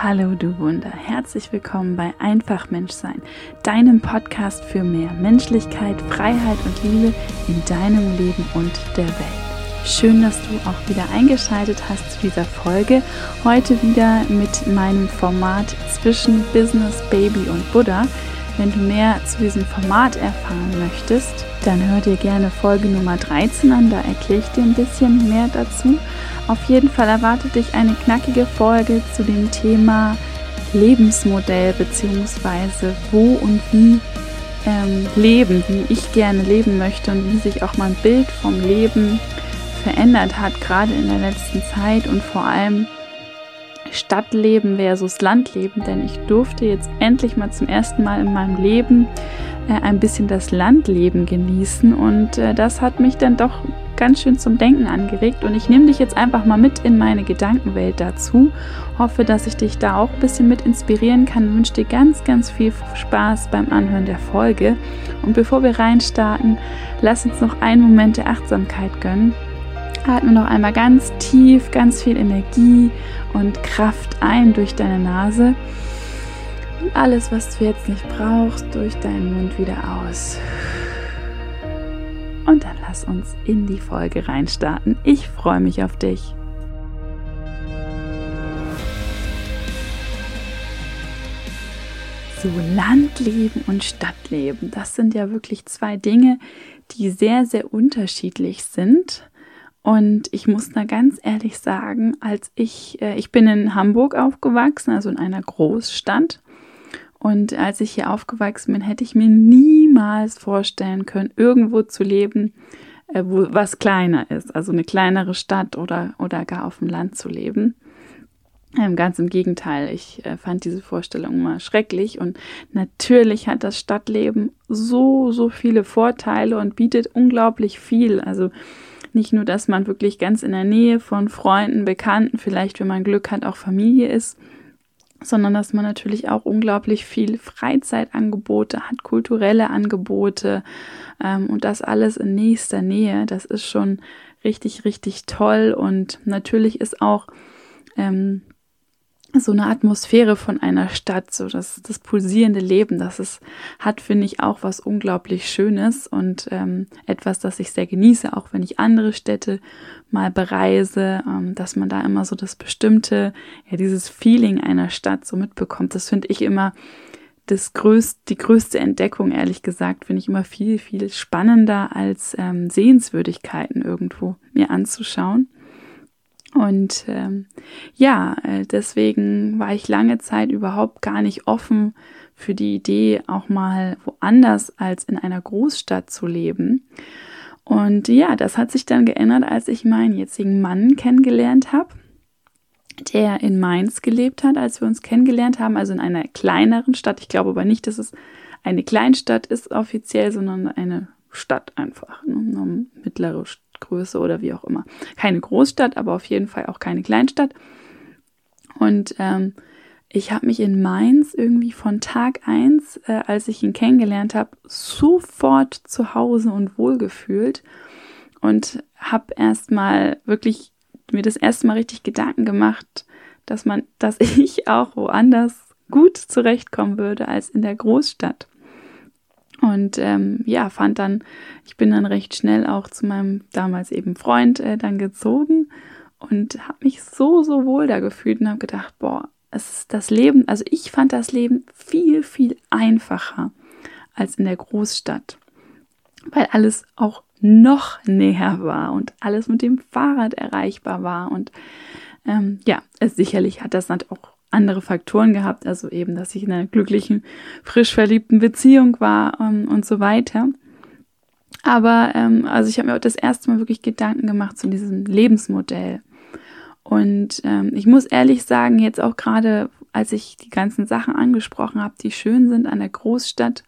Hallo du Wunder, herzlich willkommen bei Einfach Menschsein, deinem Podcast für mehr Menschlichkeit, Freiheit und Liebe in deinem Leben und der Welt. Schön, dass du auch wieder eingeschaltet hast zu dieser Folge. Heute wieder mit meinem Format zwischen Business, Baby und Buddha. Wenn du mehr zu diesem Format erfahren möchtest, dann hör dir gerne Folge Nummer 13 an, da erkläre ich dir ein bisschen mehr dazu. Auf jeden Fall erwartet dich eine knackige Folge zu dem Thema Lebensmodell bzw. wo und wie ähm, leben, wie ich gerne leben möchte und wie sich auch mein Bild vom Leben verändert hat, gerade in der letzten Zeit und vor allem Stadtleben versus Landleben, denn ich durfte jetzt endlich mal zum ersten Mal in meinem Leben äh, ein bisschen das Landleben genießen und äh, das hat mich dann doch ganz schön zum Denken angeregt und ich nehme dich jetzt einfach mal mit in meine Gedankenwelt dazu. Hoffe, dass ich dich da auch ein bisschen mit inspirieren kann. Wünsche dir ganz, ganz viel Spaß beim Anhören der Folge. Und bevor wir reinstarten, lass uns noch einen Moment der Achtsamkeit gönnen. Atme noch einmal ganz tief, ganz viel Energie und Kraft ein durch deine Nase. Und alles, was du jetzt nicht brauchst, durch deinen Mund wieder aus. Und dann lass uns in die Folge reinstarten. Ich freue mich auf dich. So, Landleben und Stadtleben, das sind ja wirklich zwei Dinge, die sehr, sehr unterschiedlich sind. Und ich muss da ganz ehrlich sagen, als ich, äh, ich bin in Hamburg aufgewachsen, also in einer Großstadt. Und als ich hier aufgewachsen bin, hätte ich mir niemals vorstellen können, irgendwo zu leben, äh, wo was kleiner ist, also eine kleinere Stadt oder, oder gar auf dem Land zu leben. Ähm, ganz im Gegenteil, ich äh, fand diese Vorstellung mal schrecklich und natürlich hat das Stadtleben so, so viele Vorteile und bietet unglaublich viel. Also nicht nur, dass man wirklich ganz in der Nähe von Freunden, Bekannten, vielleicht, wenn man Glück hat, auch Familie ist, sondern dass man natürlich auch unglaublich viel Freizeitangebote hat, kulturelle Angebote ähm, und das alles in nächster Nähe. Das ist schon richtig, richtig toll und natürlich ist auch ähm, so eine Atmosphäre von einer Stadt, so das, das pulsierende Leben, das es hat, finde ich auch was unglaublich Schönes und ähm, etwas, das ich sehr genieße, auch wenn ich andere Städte mal bereise, ähm, dass man da immer so das bestimmte, ja, dieses Feeling einer Stadt so mitbekommt. Das finde ich immer das größte, die größte Entdeckung, ehrlich gesagt, finde ich immer viel, viel spannender als ähm, Sehenswürdigkeiten irgendwo mir anzuschauen. Und ähm, ja, äh, deswegen war ich lange Zeit überhaupt gar nicht offen für die Idee, auch mal woanders als in einer Großstadt zu leben. Und ja, das hat sich dann geändert, als ich meinen jetzigen Mann kennengelernt habe, der in Mainz gelebt hat, als wir uns kennengelernt haben, also in einer kleineren Stadt. Ich glaube aber nicht, dass es eine Kleinstadt ist offiziell, sondern eine Stadt einfach, ne? eine mittlere Stadt. Größe oder wie auch immer. Keine Großstadt, aber auf jeden Fall auch keine Kleinstadt. Und ähm, ich habe mich in Mainz irgendwie von Tag eins, äh, als ich ihn kennengelernt habe, sofort zu Hause und wohlgefühlt und habe erstmal wirklich mir das erste Mal richtig Gedanken gemacht, dass man, dass ich auch woanders gut zurechtkommen würde als in der Großstadt. Und ähm, ja, fand dann, ich bin dann recht schnell auch zu meinem damals eben Freund äh, dann gezogen und habe mich so, so wohl da gefühlt und habe gedacht, boah, es ist das Leben, also ich fand das Leben viel, viel einfacher als in der Großstadt, weil alles auch noch näher war und alles mit dem Fahrrad erreichbar war. Und ähm, ja, es, sicherlich hat das auch andere Faktoren gehabt, also eben, dass ich in einer glücklichen, frisch verliebten Beziehung war ähm, und so weiter. Aber ähm, also ich habe mir auch das erste Mal wirklich Gedanken gemacht zu diesem Lebensmodell. Und ähm, ich muss ehrlich sagen, jetzt auch gerade, als ich die ganzen Sachen angesprochen habe, die schön sind an der Großstadt,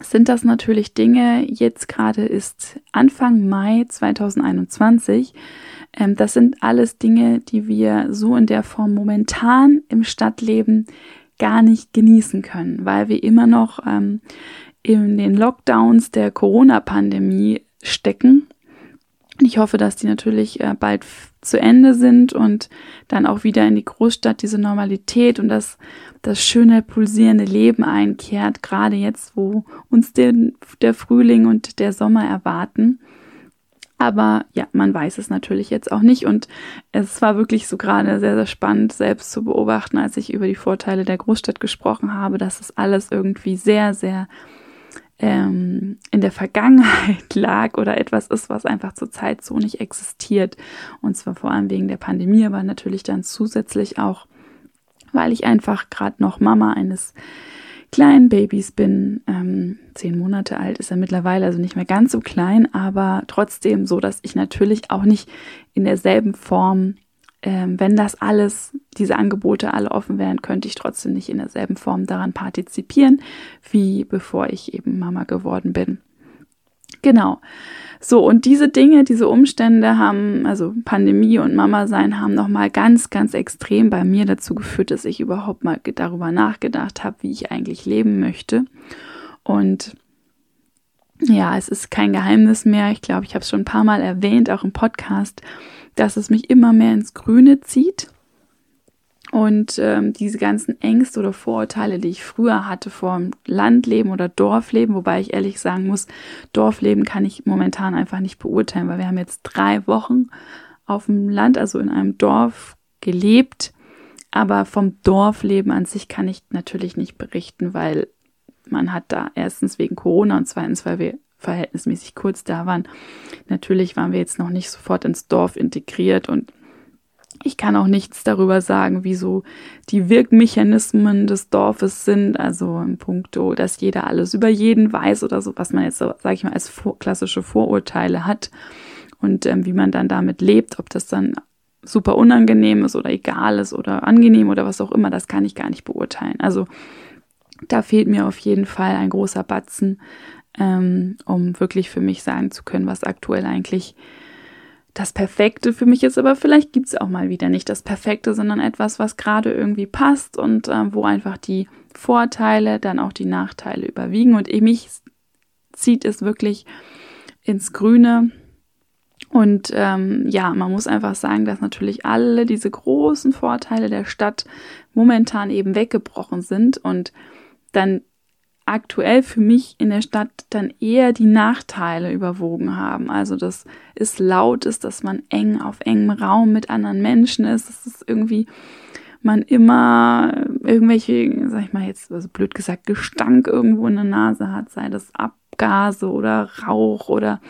sind das natürlich Dinge, jetzt gerade ist Anfang Mai 2021, ähm, das sind alles Dinge, die wir so in der Form momentan im Stadtleben gar nicht genießen können, weil wir immer noch ähm, in den Lockdowns der Corona-Pandemie stecken Ich hoffe, dass die natürlich äh, bald zu Ende sind und dann auch wieder in die Großstadt diese Normalität und das, das schöne pulsierende Leben einkehrt, gerade jetzt, wo uns den, der Frühling und der Sommer erwarten. Aber ja, man weiß es natürlich jetzt auch nicht. Und es war wirklich so gerade sehr, sehr spannend, selbst zu beobachten, als ich über die Vorteile der Großstadt gesprochen habe, dass es alles irgendwie sehr, sehr ähm, in der Vergangenheit lag oder etwas ist, was einfach zurzeit so nicht existiert. Und zwar vor allem wegen der Pandemie, aber natürlich dann zusätzlich auch, weil ich einfach gerade noch Mama eines kleinen Babys bin. Ähm, zehn Monate alt ist er mittlerweile, also nicht mehr ganz so klein, aber trotzdem so, dass ich natürlich auch nicht in derselben Form, ähm, wenn das alles, diese Angebote alle offen wären, könnte ich trotzdem nicht in derselben Form daran partizipieren, wie bevor ich eben Mama geworden bin. Genau. So, und diese Dinge, diese Umstände haben, also Pandemie und Mama sein, haben nochmal ganz, ganz extrem bei mir dazu geführt, dass ich überhaupt mal darüber nachgedacht habe, wie ich eigentlich leben möchte. Und ja, es ist kein Geheimnis mehr. Ich glaube, ich habe es schon ein paar Mal erwähnt, auch im Podcast, dass es mich immer mehr ins Grüne zieht. Und ähm, diese ganzen Ängste oder Vorurteile, die ich früher hatte vor Landleben oder Dorfleben, wobei ich ehrlich sagen muss, Dorfleben kann ich momentan einfach nicht beurteilen, weil wir haben jetzt drei Wochen auf dem Land, also in einem Dorf gelebt. Aber vom Dorfleben an sich kann ich natürlich nicht berichten, weil man hat da erstens wegen Corona und zweitens, weil wir verhältnismäßig kurz da waren. Natürlich waren wir jetzt noch nicht sofort ins Dorf integriert und ich kann auch nichts darüber sagen, wie so die Wirkmechanismen des Dorfes sind, also im Punkto, dass jeder alles über jeden weiß oder so, was man jetzt, so, sage ich mal, als vor, klassische Vorurteile hat und ähm, wie man dann damit lebt, ob das dann super unangenehm ist oder egal ist oder angenehm oder was auch immer, das kann ich gar nicht beurteilen. Also da fehlt mir auf jeden Fall ein großer Batzen, ähm, um wirklich für mich sagen zu können, was aktuell eigentlich das Perfekte für mich ist, aber vielleicht gibt es auch mal wieder nicht das Perfekte, sondern etwas, was gerade irgendwie passt und äh, wo einfach die Vorteile, dann auch die Nachteile überwiegen. Und mich zieht es wirklich ins Grüne. Und ähm, ja, man muss einfach sagen, dass natürlich alle diese großen Vorteile der Stadt momentan eben weggebrochen sind und dann aktuell für mich in der Stadt dann eher die Nachteile überwogen haben. Also, dass es laut ist, dass man eng auf engem Raum mit anderen Menschen ist, dass es irgendwie man immer irgendwelche, sag ich mal jetzt, also blöd gesagt, Gestank irgendwo in der Nase hat, sei das Abgase oder Rauch oder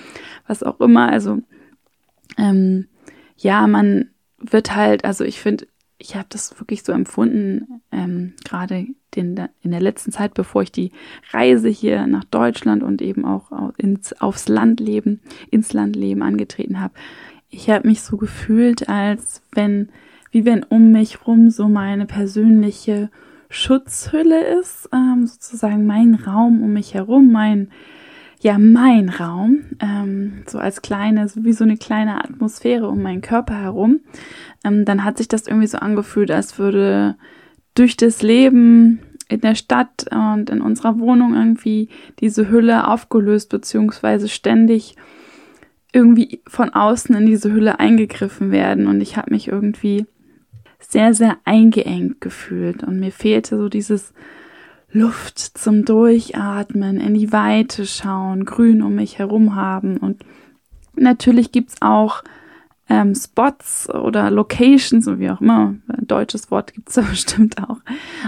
was auch immer. Also, ähm, ja, man wird halt, also ich finde, ich habe das wirklich so empfunden, ähm, gerade in der letzten Zeit, bevor ich die Reise hier nach Deutschland und eben auch ins, aufs Landleben, ins Landleben angetreten habe. Ich habe mich so gefühlt, als wenn, wie wenn um mich rum so meine persönliche Schutzhülle ist, ähm, sozusagen mein Raum um mich herum, mein ja mein Raum, ähm, so als kleine, wie so eine kleine Atmosphäre um meinen Körper herum, ähm, dann hat sich das irgendwie so angefühlt, als würde durch das Leben in der Stadt und in unserer Wohnung irgendwie diese Hülle aufgelöst, beziehungsweise ständig irgendwie von außen in diese Hülle eingegriffen werden. Und ich habe mich irgendwie sehr, sehr eingeengt gefühlt. Und mir fehlte so dieses Luft zum Durchatmen, in die Weite schauen, Grün um mich herum haben. Und natürlich gibt's auch ähm, Spots oder Locations, so wie auch immer, ein deutsches Wort gibt's da bestimmt auch.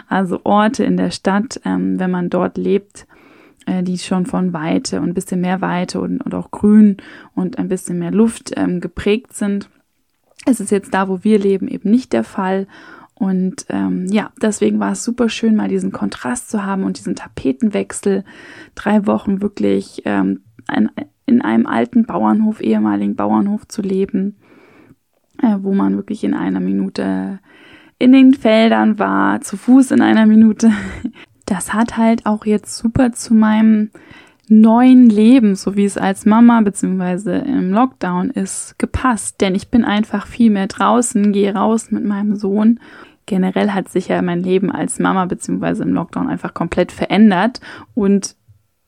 Also Orte in der Stadt, ähm, wenn man dort lebt, äh, die schon von Weite und ein bisschen mehr Weite und, und auch Grün und ein bisschen mehr Luft ähm, geprägt sind. Es ist jetzt da, wo wir leben, eben nicht der Fall. Und ähm, ja, deswegen war es super schön, mal diesen Kontrast zu haben und diesen Tapetenwechsel. Drei Wochen wirklich ähm, ein, in einem alten Bauernhof, ehemaligen Bauernhof zu leben, äh, wo man wirklich in einer Minute in den Feldern war, zu Fuß in einer Minute. Das hat halt auch jetzt super zu meinem neuen Leben, so wie es als Mama beziehungsweise im Lockdown ist, gepasst. Denn ich bin einfach viel mehr draußen, gehe raus mit meinem Sohn. Generell hat sich ja mein Leben als Mama beziehungsweise im Lockdown einfach komplett verändert und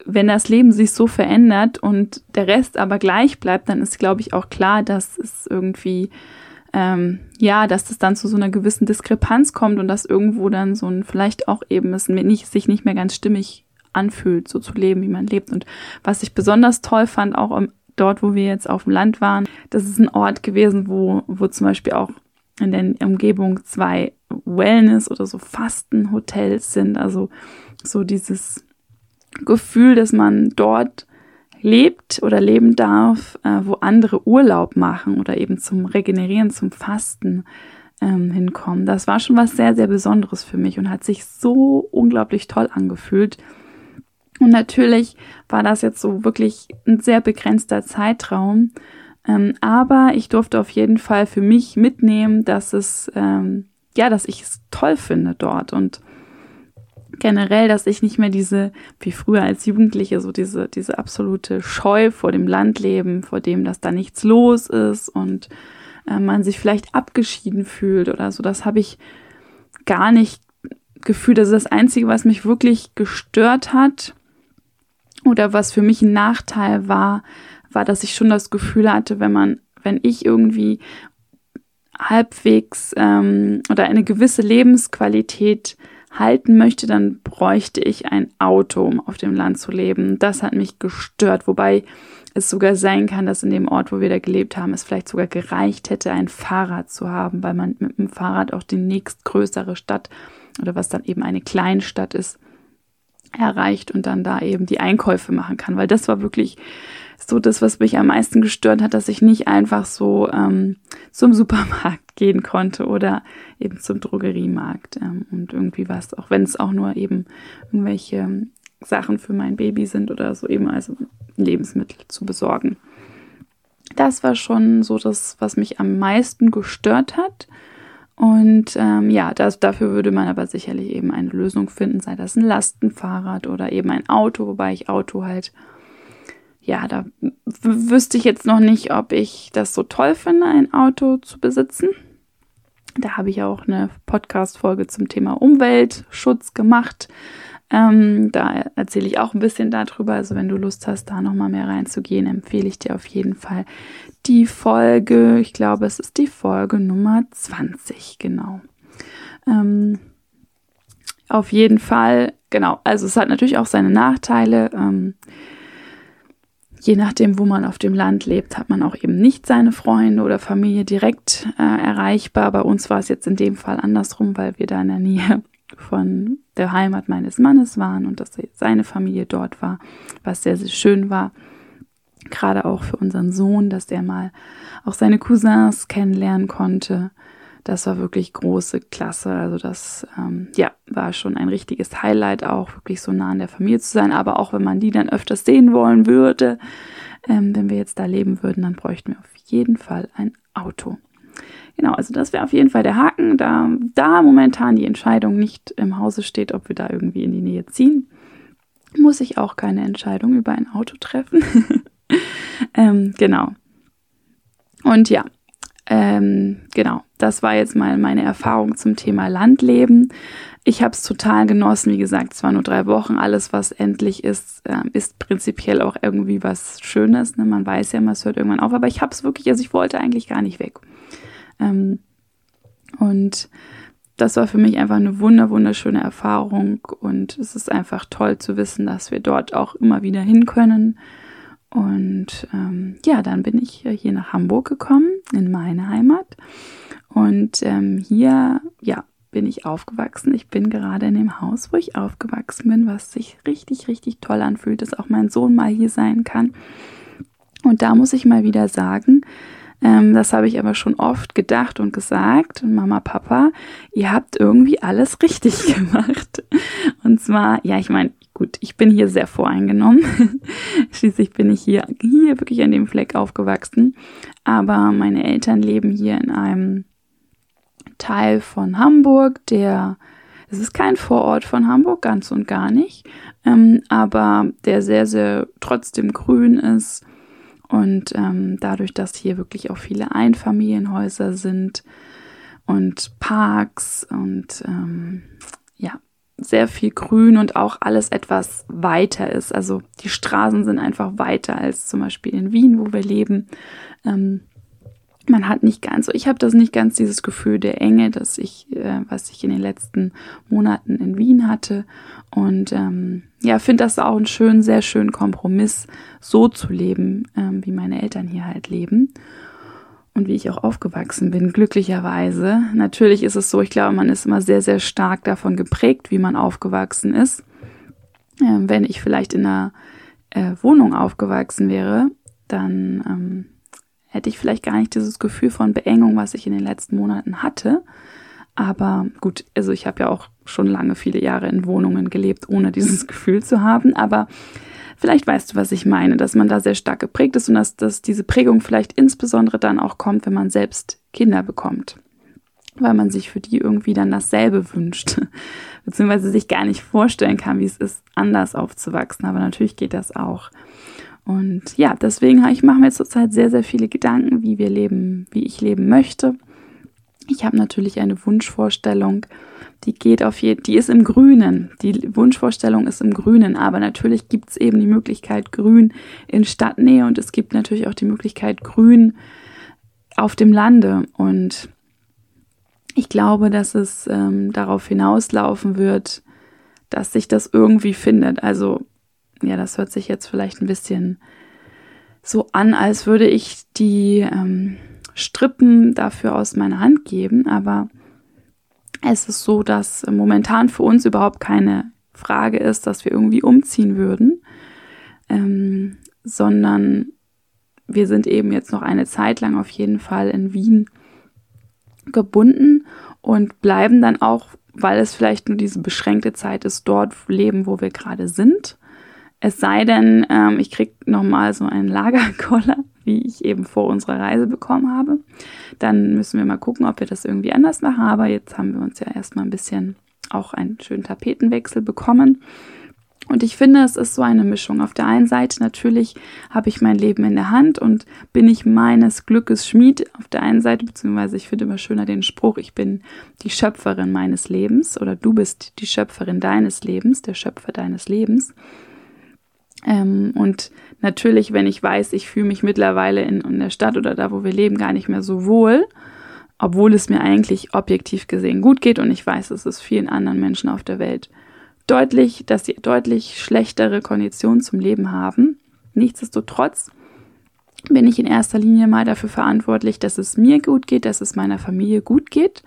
wenn das Leben sich so verändert und der Rest aber gleich bleibt, dann ist, glaube ich, auch klar, dass es irgendwie, ähm, ja, dass es dann zu so einer gewissen Diskrepanz kommt und dass irgendwo dann so ein, vielleicht auch eben es nicht, sich nicht mehr ganz stimmig anfühlt, so zu leben, wie man lebt. Und was ich besonders toll fand, auch dort, wo wir jetzt auf dem Land waren, das ist ein Ort gewesen, wo, wo zum Beispiel auch in der Umgebung zwei Wellness- oder so Fastenhotels sind. Also so dieses Gefühl, dass man dort lebt oder leben darf, äh, wo andere Urlaub machen oder eben zum Regenerieren, zum Fasten ähm, hinkommen. Das war schon was sehr, sehr Besonderes für mich und hat sich so unglaublich toll angefühlt. Und natürlich war das jetzt so wirklich ein sehr begrenzter Zeitraum. Ähm, aber ich durfte auf jeden Fall für mich mitnehmen, dass es, ähm, ja, dass ich es toll finde dort und generell, dass ich nicht mehr diese, wie früher als Jugendliche, so diese, diese absolute Scheu vor dem Landleben, vor dem, dass da nichts los ist und äh, man sich vielleicht abgeschieden fühlt oder so. Das habe ich gar nicht gefühlt. Das ist das Einzige, was mich wirklich gestört hat oder was für mich ein Nachteil war, war, dass ich schon das Gefühl hatte, wenn man, wenn ich irgendwie halbwegs ähm, oder eine gewisse Lebensqualität halten möchte, dann bräuchte ich ein Auto, um auf dem Land zu leben. Das hat mich gestört, wobei es sogar sein kann, dass in dem Ort, wo wir da gelebt haben, es vielleicht sogar gereicht hätte, ein Fahrrad zu haben, weil man mit dem Fahrrad auch die nächstgrößere Stadt oder was dann eben eine Kleinstadt ist, erreicht und dann da eben die Einkäufe machen kann, weil das war wirklich so das, was mich am meisten gestört hat, dass ich nicht einfach so ähm, zum Supermarkt gehen konnte oder eben zum Drogeriemarkt ähm, und irgendwie was, auch wenn es auch nur eben irgendwelche Sachen für mein Baby sind oder so eben also Lebensmittel zu besorgen. Das war schon so das, was mich am meisten gestört hat. Und ähm, ja, das, dafür würde man aber sicherlich eben eine Lösung finden, sei das ein Lastenfahrrad oder eben ein Auto, wobei ich Auto halt, ja, da wüsste ich jetzt noch nicht, ob ich das so toll finde, ein Auto zu besitzen. Da habe ich auch eine Podcast-Folge zum Thema Umweltschutz gemacht. Ähm, da erzähle ich auch ein bisschen darüber. Also wenn du Lust hast, da nochmal mehr reinzugehen, empfehle ich dir auf jeden Fall die Folge. Ich glaube, es ist die Folge Nummer 20, genau. Ähm, auf jeden Fall, genau. Also es hat natürlich auch seine Nachteile. Ähm, je nachdem, wo man auf dem Land lebt, hat man auch eben nicht seine Freunde oder Familie direkt äh, erreichbar. Bei uns war es jetzt in dem Fall andersrum, weil wir da in der Nähe von der Heimat meines Mannes waren und dass seine Familie dort war, was sehr, sehr schön war. Gerade auch für unseren Sohn, dass er mal auch seine Cousins kennenlernen konnte. Das war wirklich große Klasse. Also das, ähm, ja, war schon ein richtiges Highlight, auch wirklich so nah an der Familie zu sein. Aber auch wenn man die dann öfters sehen wollen würde, ähm, wenn wir jetzt da leben würden, dann bräuchten wir auf jeden Fall ein Auto. Genau, also das wäre auf jeden Fall der Haken, da, da momentan die Entscheidung nicht im Hause steht, ob wir da irgendwie in die Nähe ziehen, muss ich auch keine Entscheidung über ein Auto treffen. ähm, genau. Und ja, ähm, genau, das war jetzt mal meine Erfahrung zum Thema Landleben. Ich habe es total genossen, wie gesagt, es waren nur drei Wochen. Alles, was endlich ist, äh, ist prinzipiell auch irgendwie was Schönes. Ne? Man weiß ja, es hört irgendwann auf, aber ich habe es wirklich, also ich wollte eigentlich gar nicht weg. Ähm, und das war für mich einfach eine wunder, wunderschöne Erfahrung und es ist einfach toll zu wissen, dass wir dort auch immer wieder hin können. Und ähm, ja, dann bin ich hier nach Hamburg gekommen, in meine Heimat. Und ähm, hier, ja, bin ich aufgewachsen. Ich bin gerade in dem Haus, wo ich aufgewachsen bin, was sich richtig, richtig toll anfühlt, dass auch mein Sohn mal hier sein kann. Und da muss ich mal wieder sagen, ähm, das habe ich aber schon oft gedacht und gesagt. Und Mama, Papa, ihr habt irgendwie alles richtig gemacht. Und zwar, ja, ich meine, gut, ich bin hier sehr voreingenommen. Schließlich bin ich hier, hier wirklich an dem Fleck aufgewachsen. Aber meine Eltern leben hier in einem Teil von Hamburg, der es ist kein Vorort von Hamburg, ganz und gar nicht, ähm, aber der sehr, sehr trotzdem grün ist und ähm, dadurch, dass hier wirklich auch viele Einfamilienhäuser sind und Parks und ähm, ja, sehr viel Grün und auch alles etwas weiter ist. Also die Straßen sind einfach weiter als zum Beispiel in Wien, wo wir leben. Ähm, man hat nicht ganz ich habe das nicht ganz dieses Gefühl der Enge, das ich, äh, was ich in den letzten Monaten in Wien hatte. Und ähm, ja, finde das auch einen schönen, sehr schönen Kompromiss, so zu leben, ähm, wie meine Eltern hier halt leben und wie ich auch aufgewachsen bin, glücklicherweise. Natürlich ist es so, ich glaube, man ist immer sehr, sehr stark davon geprägt, wie man aufgewachsen ist. Ähm, wenn ich vielleicht in einer äh, Wohnung aufgewachsen wäre, dann ähm, hätte ich vielleicht gar nicht dieses Gefühl von Beengung, was ich in den letzten Monaten hatte. Aber gut, also ich habe ja auch schon lange viele Jahre in Wohnungen gelebt, ohne dieses Gefühl zu haben. Aber Vielleicht weißt du, was ich meine, dass man da sehr stark geprägt ist und dass, dass diese Prägung vielleicht insbesondere dann auch kommt, wenn man selbst Kinder bekommt. Weil man sich für die irgendwie dann dasselbe wünscht. Beziehungsweise sich gar nicht vorstellen kann, wie es ist, anders aufzuwachsen. Aber natürlich geht das auch. Und ja, deswegen ich mache mir zurzeit sehr, sehr viele Gedanken, wie wir leben, wie ich leben möchte. Ich habe natürlich eine Wunschvorstellung, die geht auf jeden, die ist im Grünen. Die Wunschvorstellung ist im Grünen, aber natürlich gibt es eben die Möglichkeit Grün in Stadtnähe und es gibt natürlich auch die Möglichkeit Grün auf dem Lande. Und ich glaube, dass es ähm, darauf hinauslaufen wird, dass sich das irgendwie findet. Also, ja, das hört sich jetzt vielleicht ein bisschen so an, als würde ich die ähm, Strippen dafür aus meiner Hand geben, aber es ist so, dass momentan für uns überhaupt keine Frage ist, dass wir irgendwie umziehen würden, ähm, sondern wir sind eben jetzt noch eine Zeit lang auf jeden Fall in Wien gebunden und bleiben dann auch, weil es vielleicht nur diese beschränkte Zeit ist, dort leben, wo wir gerade sind. Es sei denn, ähm, ich kriege nochmal so einen Lagerkoller wie ich eben vor unserer Reise bekommen habe. Dann müssen wir mal gucken, ob wir das irgendwie anders machen. Aber jetzt haben wir uns ja erstmal ein bisschen auch einen schönen Tapetenwechsel bekommen. Und ich finde, es ist so eine Mischung. Auf der einen Seite natürlich habe ich mein Leben in der Hand und bin ich meines Glückes Schmied. Auf der einen Seite, beziehungsweise ich finde immer schöner den Spruch, ich bin die Schöpferin meines Lebens oder du bist die Schöpferin deines Lebens, der Schöpfer deines Lebens. Ähm, und natürlich, wenn ich weiß, ich fühle mich mittlerweile in, in der Stadt oder da, wo wir leben, gar nicht mehr so wohl, obwohl es mir eigentlich objektiv gesehen gut geht und ich weiß, es vielen anderen Menschen auf der Welt deutlich, dass sie deutlich schlechtere Konditionen zum Leben haben. Nichtsdestotrotz bin ich in erster Linie mal dafür verantwortlich, dass es mir gut geht, dass es meiner Familie gut geht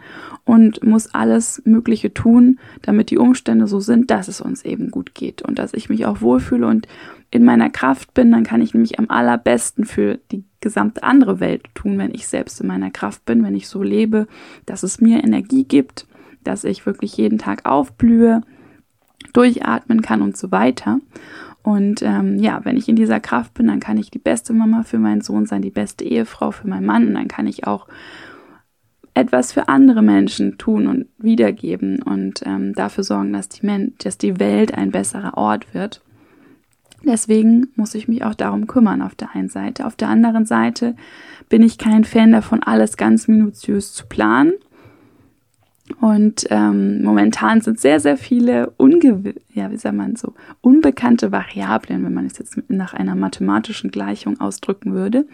und muss alles Mögliche tun, damit die Umstände so sind, dass es uns eben gut geht und dass ich mich auch wohlfühle und in meiner Kraft bin, dann kann ich nämlich am allerbesten für die gesamte andere Welt tun, wenn ich selbst in meiner Kraft bin, wenn ich so lebe, dass es mir Energie gibt, dass ich wirklich jeden Tag aufblühe, durchatmen kann und so weiter. Und ähm, ja, wenn ich in dieser Kraft bin, dann kann ich die beste Mama für meinen Sohn sein, die beste Ehefrau für meinen Mann. Und dann kann ich auch etwas für andere Menschen tun und wiedergeben und ähm, dafür sorgen, dass die, dass die Welt ein besserer Ort wird. Deswegen muss ich mich auch darum kümmern auf der einen Seite. Auf der anderen Seite bin ich kein Fan davon, alles ganz minutiös zu planen und ähm, momentan sind sehr, sehr viele unge ja, wie sagt man so, unbekannte Variablen, wenn man es jetzt nach einer mathematischen Gleichung ausdrücken würde,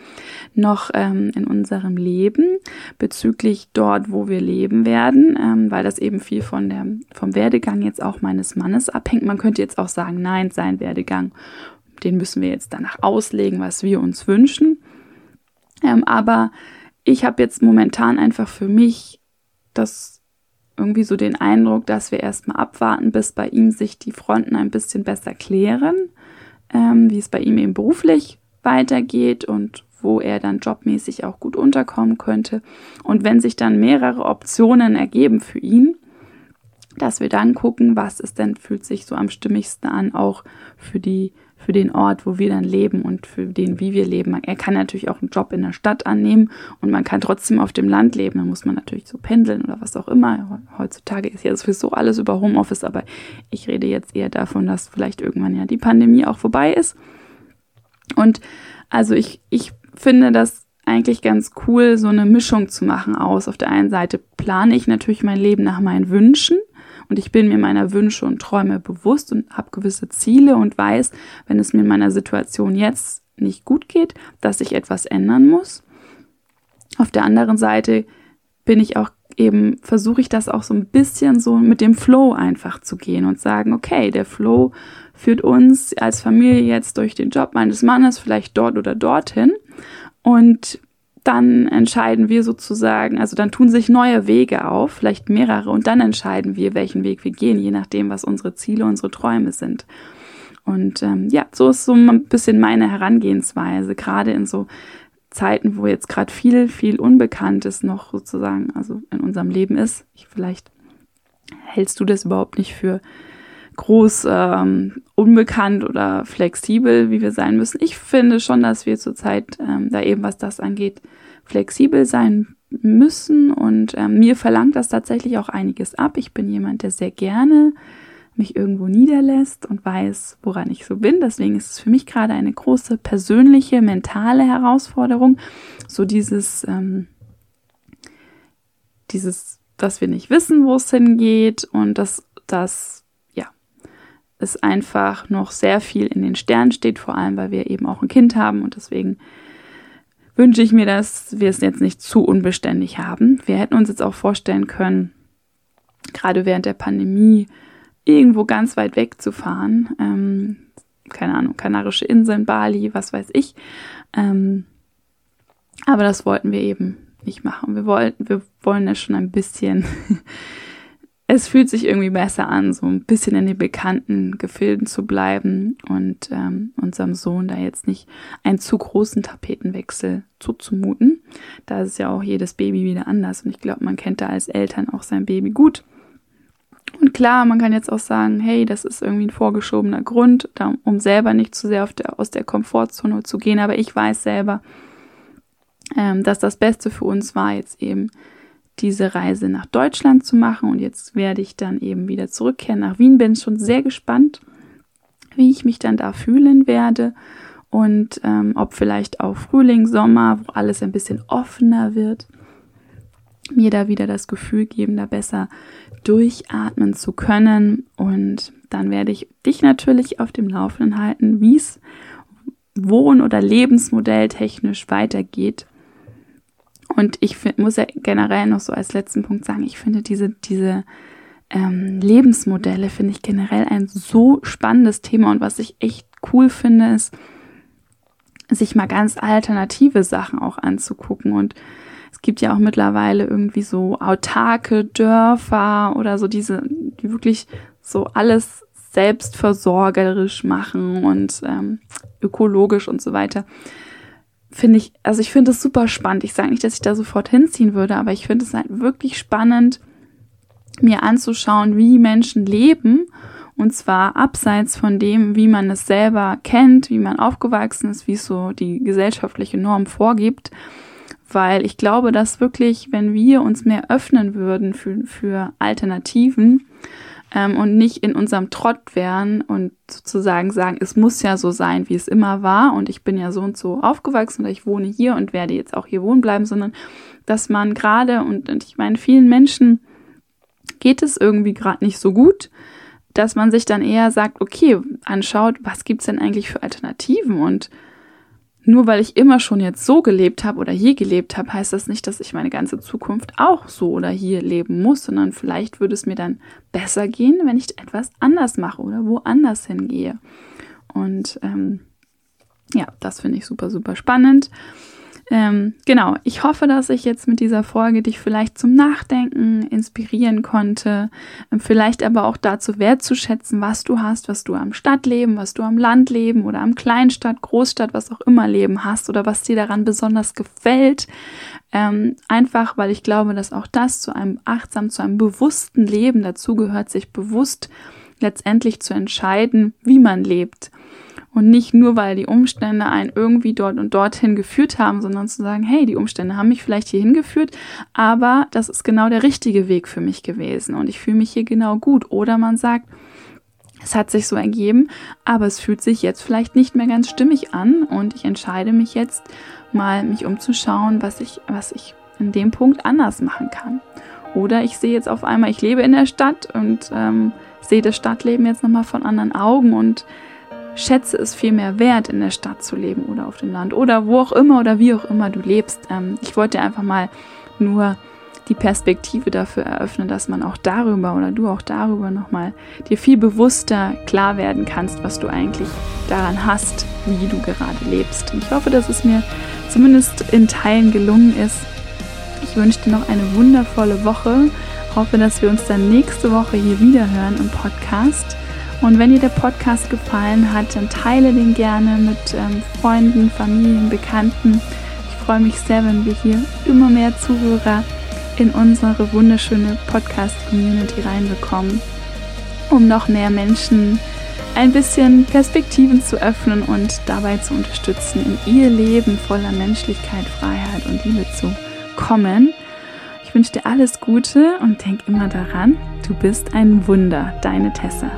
noch ähm, in unserem Leben bezüglich dort, wo wir leben werden, ähm, weil das eben viel von der, vom Werdegang jetzt auch meines Mannes abhängt. Man könnte jetzt auch sagen, nein, sein Werdegang, den müssen wir jetzt danach auslegen, was wir uns wünschen. Ähm, aber ich habe jetzt momentan einfach für mich das irgendwie so den Eindruck, dass wir erstmal abwarten, bis bei ihm sich die Fronten ein bisschen besser klären, ähm, wie es bei ihm eben beruflich weitergeht und wo er dann jobmäßig auch gut unterkommen könnte. Und wenn sich dann mehrere Optionen ergeben für ihn, dass wir dann gucken, was es denn fühlt sich so am stimmigsten an, auch für die für den Ort, wo wir dann leben und für den, wie wir leben. Er kann natürlich auch einen Job in der Stadt annehmen und man kann trotzdem auf dem Land leben. Da muss man natürlich so pendeln oder was auch immer. Heutzutage ist ja sowieso alles über Homeoffice, aber ich rede jetzt eher davon, dass vielleicht irgendwann ja die Pandemie auch vorbei ist. Und also ich, ich finde das eigentlich ganz cool, so eine Mischung zu machen aus. Auf der einen Seite plane ich natürlich mein Leben nach meinen Wünschen und ich bin mir meiner Wünsche und Träume bewusst und habe gewisse Ziele und weiß, wenn es mir in meiner Situation jetzt nicht gut geht, dass ich etwas ändern muss. Auf der anderen Seite bin ich auch eben, versuche ich das auch so ein bisschen so mit dem Flow einfach zu gehen und sagen, okay, der Flow führt uns als Familie jetzt durch den Job meines Mannes vielleicht dort oder dorthin und dann entscheiden wir sozusagen, also dann tun sich neue Wege auf, vielleicht mehrere, und dann entscheiden wir, welchen Weg wir gehen, je nachdem, was unsere Ziele, unsere Träume sind. Und ähm, ja, so ist so ein bisschen meine Herangehensweise, gerade in so Zeiten, wo jetzt gerade viel, viel Unbekanntes noch sozusagen, also in unserem Leben ist. Ich, vielleicht hältst du das überhaupt nicht für groß ähm, unbekannt oder flexibel, wie wir sein müssen. Ich finde schon, dass wir zurzeit ähm, da eben, was das angeht, flexibel sein müssen und ähm, mir verlangt das tatsächlich auch einiges ab. Ich bin jemand, der sehr gerne mich irgendwo niederlässt und weiß, woran ich so bin. Deswegen ist es für mich gerade eine große persönliche, mentale Herausforderung. So dieses, ähm, dieses, dass wir nicht wissen, wo es hingeht und dass das, ja, es einfach noch sehr viel in den Sternen steht, vor allem, weil wir eben auch ein Kind haben und deswegen wünsche ich mir, dass wir es jetzt nicht zu unbeständig haben. Wir hätten uns jetzt auch vorstellen können, gerade während der Pandemie, irgendwo ganz weit weg zu fahren. Ähm, keine Ahnung, Kanarische Inseln, Bali, was weiß ich. Ähm, aber das wollten wir eben nicht machen. Wir wollten, wir wollen ja schon ein bisschen. Es fühlt sich irgendwie besser an, so ein bisschen in den bekannten Gefilden zu bleiben und ähm, unserem Sohn da jetzt nicht einen zu großen Tapetenwechsel zuzumuten. Da ist ja auch jedes Baby wieder anders und ich glaube, man kennt da als Eltern auch sein Baby gut. Und klar, man kann jetzt auch sagen, hey, das ist irgendwie ein vorgeschobener Grund, um selber nicht zu sehr der, aus der Komfortzone zu gehen. Aber ich weiß selber, ähm, dass das Beste für uns war, jetzt eben diese Reise nach Deutschland zu machen. Und jetzt werde ich dann eben wieder zurückkehren nach Wien. Bin schon sehr gespannt, wie ich mich dann da fühlen werde. Und ähm, ob vielleicht auch Frühling, Sommer, wo alles ein bisschen offener wird, mir da wieder das Gefühl geben, da besser durchatmen zu können. Und dann werde ich dich natürlich auf dem Laufenden halten, wie es Wohn- oder Lebensmodell technisch weitergeht. Und ich find, muss ja generell noch so als letzten Punkt sagen, ich finde diese, diese ähm, Lebensmodelle finde ich generell ein so spannendes Thema. Und was ich echt cool finde, ist, sich mal ganz alternative Sachen auch anzugucken und gibt ja auch mittlerweile irgendwie so autarke Dörfer oder so diese, die wirklich so alles selbstversorgerisch machen und ähm, ökologisch und so weiter. Finde ich, also ich finde es super spannend. Ich sage nicht, dass ich da sofort hinziehen würde, aber ich finde es halt wirklich spannend, mir anzuschauen, wie Menschen leben. Und zwar abseits von dem, wie man es selber kennt, wie man aufgewachsen ist, wie es so die gesellschaftliche Norm vorgibt weil ich glaube, dass wirklich, wenn wir uns mehr öffnen würden für, für Alternativen ähm, und nicht in unserem Trott wären und sozusagen sagen, es muss ja so sein, wie es immer war. Und ich bin ja so und so aufgewachsen oder ich wohne hier und werde jetzt auch hier wohnen bleiben, sondern dass man gerade, und, und ich meine, vielen Menschen geht es irgendwie gerade nicht so gut, dass man sich dann eher sagt, okay, anschaut, was gibt's denn eigentlich für Alternativen? Und nur weil ich immer schon jetzt so gelebt habe oder hier gelebt habe, heißt das nicht, dass ich meine ganze Zukunft auch so oder hier leben muss, sondern vielleicht würde es mir dann besser gehen, wenn ich etwas anders mache oder woanders hingehe. Und ähm, ja, das finde ich super, super spannend. Ähm, genau, ich hoffe, dass ich jetzt mit dieser Folge dich vielleicht zum Nachdenken inspirieren konnte, ähm, vielleicht aber auch dazu wertzuschätzen, was du hast, was du am Stadtleben, was du am Landleben oder am Kleinstadt, Großstadt, was auch immer Leben hast oder was dir daran besonders gefällt. Ähm, einfach, weil ich glaube, dass auch das zu einem achtsam, zu einem bewussten Leben dazugehört, sich bewusst letztendlich zu entscheiden, wie man lebt. Und nicht nur, weil die Umstände einen irgendwie dort und dorthin geführt haben, sondern zu sagen, hey, die Umstände haben mich vielleicht hierhin geführt, aber das ist genau der richtige Weg für mich gewesen und ich fühle mich hier genau gut. Oder man sagt, es hat sich so ergeben, aber es fühlt sich jetzt vielleicht nicht mehr ganz stimmig an und ich entscheide mich jetzt mal, mich umzuschauen, was ich, was ich in dem Punkt anders machen kann. Oder ich sehe jetzt auf einmal, ich lebe in der Stadt und ähm, sehe das Stadtleben jetzt nochmal von anderen Augen und schätze es viel mehr wert, in der Stadt zu leben oder auf dem Land oder wo auch immer oder wie auch immer du lebst. Ähm, ich wollte einfach mal nur die Perspektive dafür eröffnen, dass man auch darüber oder du auch darüber nochmal dir viel bewusster klar werden kannst, was du eigentlich daran hast, wie du gerade lebst. Und ich hoffe, dass es mir zumindest in Teilen gelungen ist. Ich wünsche dir noch eine wundervolle Woche. Hoffe, dass wir uns dann nächste Woche hier wieder hören im Podcast. Und wenn dir der Podcast gefallen hat, dann teile den gerne mit ähm, Freunden, Familien, Bekannten. Ich freue mich sehr, wenn wir hier immer mehr Zuhörer in unsere wunderschöne Podcast-Community reinbekommen, um noch mehr Menschen ein bisschen Perspektiven zu öffnen und dabei zu unterstützen, in ihr Leben voller Menschlichkeit, Freiheit und Liebe zu kommen. Ich wünsche dir alles Gute und denk immer daran, du bist ein Wunder, deine Tessa.